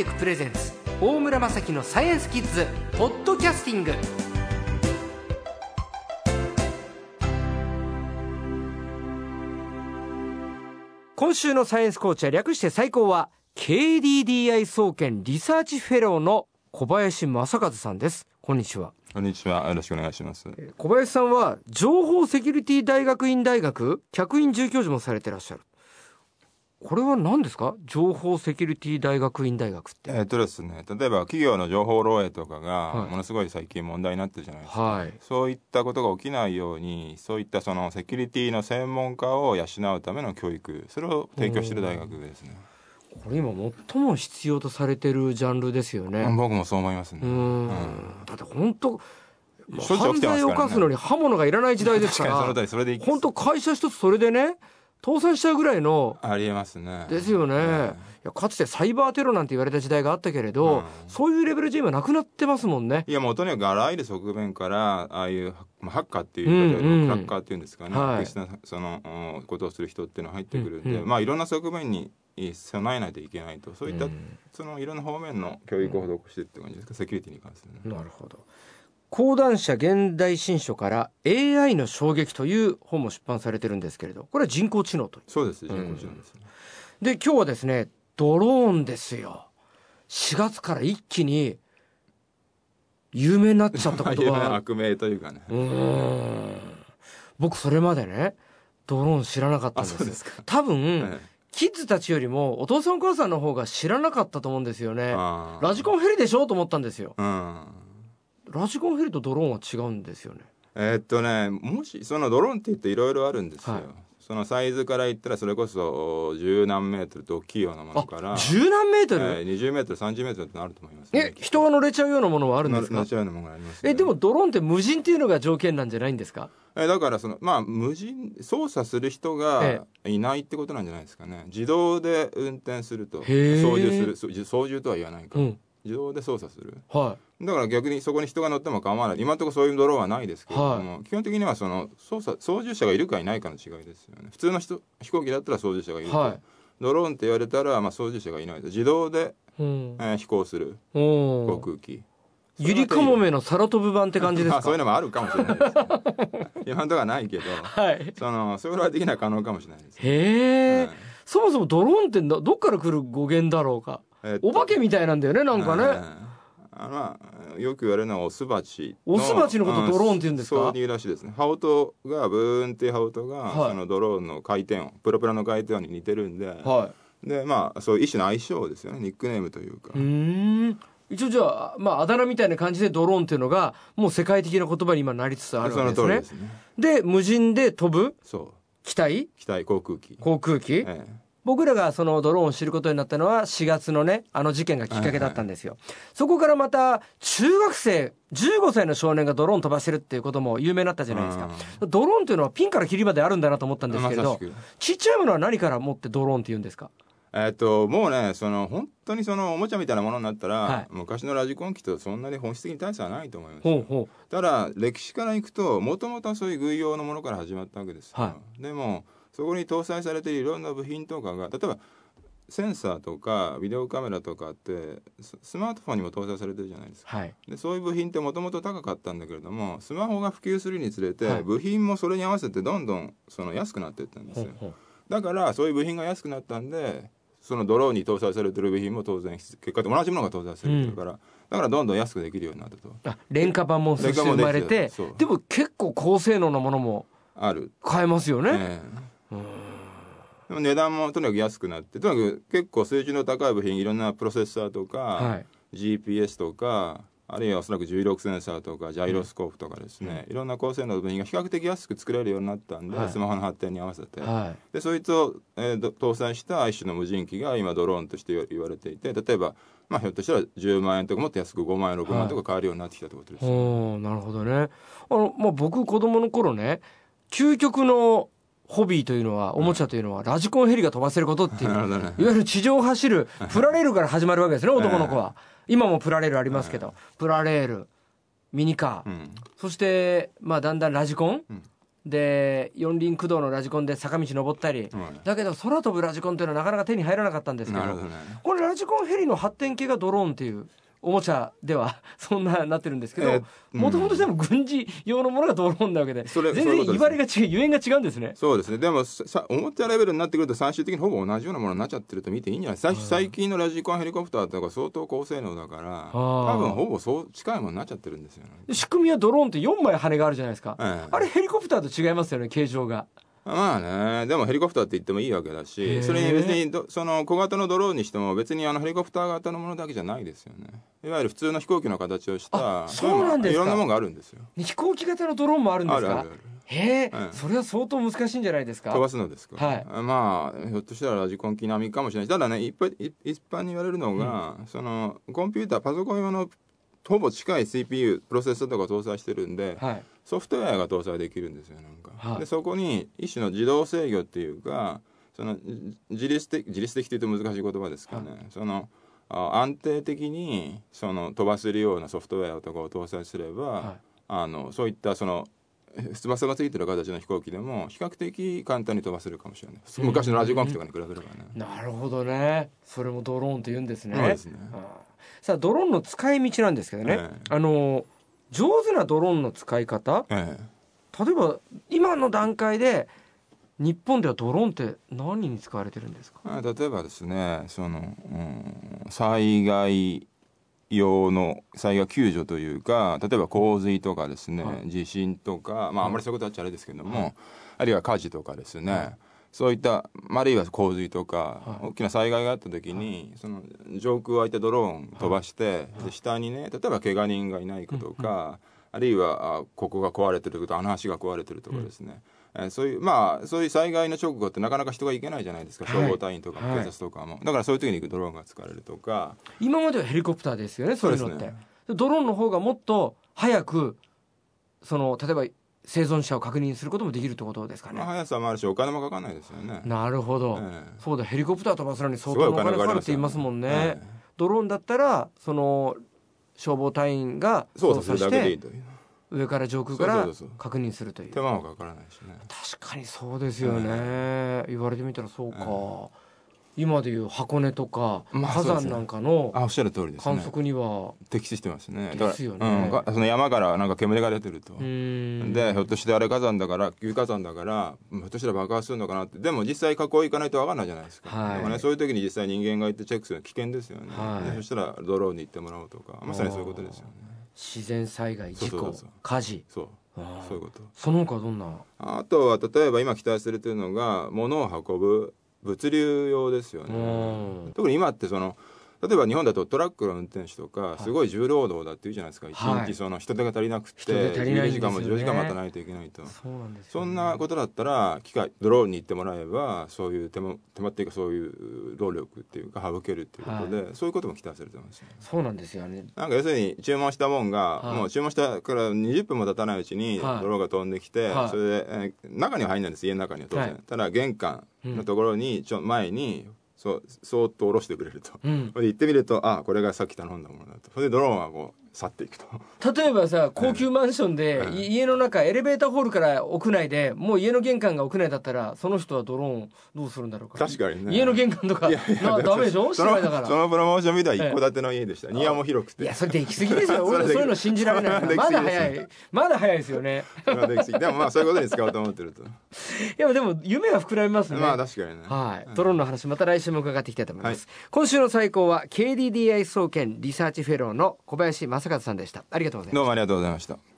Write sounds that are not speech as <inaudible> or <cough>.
テクプレゼンツ大村正樹のサイエンスキッズポッドキャスティング今週のサイエンスコーチは略してサイコーチは KDDI 総研リサーチフェローの小林正和さんですこんにちはこんにちは。よろしくお願いします。小林さんは情報セキュリティ大学院大学客員准教授もされてらっしゃるこれは何ですか？情報セキュリティ大学院大学って。えっとですね、例えば企業の情報漏洩とかはい。がものすごい最近問題になってるじゃないですか。はい。そういったことが起きないように、そういったそのセキュリティの専門家を養うための教育、それを提供している大学ですね。これ今最も必要とされてるジャンルですよね。僕もそう思いますね。うーん。だって本当しょっちゅう犯罪を犯すのに刃物がいらない時代ですか確かにその通り、それでいい本当会社一つそれでね倒産しちゃうぐらいのありえますね。ですよね、いやかつてサイバーテロなんて言われた時代があったけれど、うん。そういうレベルじゃ今なくなってますもんね。いやもうとにかくあらゆる側面からああいうまあハッカーっていう言い方クラッカーっていうんですかね、はい。悪質なそのうんことをする人っていうのが入ってくるんで、うんうん。まあいろんな側面に備えないといけないと。そういった、うん。そのいろんな方面の教育を施してって感じですか、セキュリティに関するね。なるほど講談社現代新書から AI の衝撃という本も出版されてるんですけれどこれは人工知能とそうです人うん。工知能ですね。で今日はですねドローンですよ。4月から一気に有名になっちゃったことが <laughs> 悪名というかね。うーん。僕それまでねドローン知らなかったんです。あそうですか。多分、ええ。キッズたちよりもお父さんお母さんの方が知らなかったと思うんですよね。ラジコンヘリでしょと思ったんですよ。うんラジコンヘリとドローンは違うんですよね。えーっとねもしそのドローンって言っていろいろあるんですよ。はい。そのサイズから言ったらそれこそ十何メートルと大きいようなものから、十何メートル、えー、20メートル30メートルってのあると思います、え人が乗れちゃうようなものはあるんですか？ななっちゃうようなものがあります、ね、えでもドローンって無人っていうのが条件なんじゃないんですか？えだからそのまあ無人操作する人がいないってことなんじゃないですかね。自動で運転すると操縦するそ操縦とは言わないか、うん。自動で操作する。はだから逆にそこに人が乗っても構わない。今のところそういうドローンはないですけれども、基本的にはその操作操縦者がいるかいないかの違いですよね。普通の人飛行機だったら操縦者がいると、はい。ドローンって言われたら、まあ、操縦者がいないと。自動で、い、うん。えー飛行する。航空機。ゆりかもめの空飛ぶ版って感じですか？ま <laughs> あそういうのもあるかもしれないです、ね、<laughs> 今のところはないけどはい。その将来的には可能かもしれないです、へえ、はいそもそもドローンってどどっから来る語源だろうか？えっとお化けみたいなんだよねなんかね、まあよく言われるのはオスバチオスバチのことドローンって言うんですか？そういうらしいですね。羽音がブーンっていう羽音が、はい。そのドローンの回転音プロペラの回転音に似てるんで、はでまあそういう一種の相性ですよね。ニックネームというか、いうーん一応じゃあまああだ名みたいな感じでドローンっていうのがもう世界的な言葉に今なりつつあるわけですね。通りですね。で無人で飛ぶ？そう。機体？機体航空機、航空機、ええ僕らがそのドローンを知ることになったのは4月のねあの事件がきっかけだったんですよ、そこからまた中学生15歳の少年がドローン飛ばしてるっていうことも有名になったじゃないですか、ドローンっていうのはピンからキリまであるんだなと思ったんですけれどちっちゃいものは何から持ってドローンって言うんですか？えっともうねその本当にそのおもちゃみたいなものになったら、はい。昔のラジコン機とそんなに本質的に大差はないと思いますほうほただ歴史からいくともともとはそういう軍用のものから始まったわけですよ、はでもそこに搭載されているいろんな部品とかが例えばセンサーとかビデオカメラとかってススマートフォンにも搭載されてるじゃないですか。うはい。でそういう部品ってもともと高かったんだけれどもスマホが普及するにつれて、はい。部品もそれに合わせてどんどんその安くなっていったんですよ。ほうほう。だからそういう部品が安くなったんでそのドローンに搭載されてる部品も当然必結果的に同じものが搭載されてるから、だからどんどん安くできるようになった。とあ廉価版も生まれてでも結構高性能なものもある。買えますよね、ええでも値段もとにかく安くなってとにかく結構数値の高い部品いろんなプロセッサーとか、はい。GPS とかあるいはおそらく重力センサーとかジャイロスコープとかですね、いろんな高性能の部品が比較的安く作れるようになったんで、はい。スマホの発展に合わせて、はでそいつを、えーど搭載した一種の無人機が今ドローンとして言われていて例えば、まあ、ひょっとしたら10万円とかもっと安く5万円6万円とか買えるようになってきたってことですい、よ、おーなるほどね。あの、まあ、僕子供の頃ね究極のホビーというのはおもちゃというのはラジコンヘリが飛ばせることっていう <laughs> いわゆる地上を走るプラレールから始まるわけですね <laughs> 男の子は。今もプラレールありますけどプラレールミニカー。うん。そしてまあだんだんラジコン。うん。で四輪駆動のラジコンで坂道登ったり、だけど空飛ぶラジコンというのはなかなか手に入らなかったんですけどこれラジコンヘリの発展系がドローンっていうおもちゃでは <laughs> そんななってるんですけどもともとでも軍事用のものがドローンなわけで全然いわれが違うゆえんが違うんですね。そうですね。でもささおもちゃレベルになってくると最終的にほぼ同じようなものになっちゃってると見ていいんじゃない？最最近のラジコンヘリコプターとか相当高性能だからー多分ほぼそう近いものになっちゃってるんですよね。仕組みはドローンって4枚羽があ。るじゃないですか、ええあれヘリコプターと違いますよね形状がまあね。でもヘリコプターって言ってもいいわけだしそれに別にどその小型のドローンにしても別にあのヘリコプター型のものだけじゃないですよね。いわゆる普通の飛行機の形をしたあそうなんですか。いろんなものがあるんですよ。飛行機型のドローンもあるんですか？あるあるある。へえ、うん。それは相当難しいんじゃないですか？飛ばすのですか、はい。まあひょっとしたらラジコン機並みかもしれない。ただね一般一一般に言われるのが、そのコンピューターパソコン用のほぼ近い CPU プロセッサーとか搭載してるんで、はい。ソフトウェアが搭載できるんですよなんか、はい。でそこに一種の自動制御っていうかそのじ自律的自律的というと難しい言葉ですかね、そのあ安定的にその飛ばせるようなソフトウェアとかを搭載すれば、はい。あのそういったそのえ翼がついてる形の飛行機でも比較的簡単に飛ばせるかもしれない。昔のラジコン機とかに比べればね、なるほどね。それもドローンと言うんですね。そうですね。さあドローンの使い道なんですけどね、ええ。あの上手なドローンの使い方ええ例えば今の段階で日本ではドローンって何に使われてるんですか？あ例えばですねその、うん、災害用の災害救助というか例えば洪水とかですね、はい。地震とかまああんまりそういうことはっちゃあれですけども、はい。あるいは火事とかですね、はい。そういったあるいは洪水とか、はい。大きな災害があった時に、その上空を空いたドローン飛ばして、で下にね例えば怪我人がいないかとか、あるいはあここが壊れてるとかあの橋が壊れてるとかですね、えーそういうまあそういう災害の直後ってなかなか人が行けないじゃないですか。はい。消防隊員とかはい。警察とかも、だからそういう時にドローンが使われるとか。今まではヘリコプターですよねそういうのって。ね。ドローンの方がもっと早くその例えば生存者を確認することもできるってことですかね、まあ、速さもあるしお金もかかんないですよね。なるほど、ええ。そうだヘリコプター飛ばすのに相当お金かかるって言いますもんね、えドローンだったらその消防隊員がえ操作して上から上空から確認するという。手間もかからないしね。確かにそうですよね、言われてみたらそうか、今でいう箱根とか、火まあそうですね。山なんかのあおっしゃる通りですね。観測には適してますね。ですよね。うん。がその山からなんか煙が出てると。でひょっとしてあれ火山だから旧火山だからひょっとしたら爆発するのかなって。でも実際火口行かないと分かんないじゃないですか,、はい。だからね、そういう時に実際人間が行ってチェックするのは危険ですよね、はい。でそしたらドローンに行ってもらおうとかまさにそういうことですよね。自然災害事故火事。そう。そういうこと。その他はどんな？あとは例えば今期待されてるのが物を運ぶ物流用ですようねん。特に今ってその例えば日本だとトラックの運転手とかい。すごい重労働だっていうじゃないですか、はい。一日その人手が足りなく人て手足りないんですよね。12時間も10時間待たないといけないと。そうなんですそんなことだったら機械ドローンに行ってもらえばそういう手間手間っていうかそういう労力っていうか省けるっていうことで、そういうことも期待されてますよね。そうなんですよね。なんか要するに注文したもんが、はい。もう注文したから20分も経たないうちにはい。ドローンが飛んできて、はい。それで、えー中には入んないんです。家の中には当然、はい。ただ玄関のところにちょ前にそう <laughs> そーっと下ろしてくれると。うんで行ってみるとあこれがさっき頼んだものだとそれでドローンはこう去っていくと例えばさ高級マンションで、うん家の中エレベーターホールから屋内でもう家の玄関が屋内だったらその人はドローンどうするんだろうか確かにね家の玄関とかいやいやダメでしょそのだからそのプロモーション見たら一戸建ての家でした、庭も広くていやそれできすぎですよ俺そういうの信じられないれまだ早いまだ早いですよねできすぎでもまあそういうことに使おうと思ってるといやでも夢は膨らみますねまあ確かにねはい、うんドローンの話また来週も伺っていきたいと思います、はい今週の最高は KDDI 総研リサーチフェローの小林正坂田さんでした。ありがとうございました。どうもありがとうございました。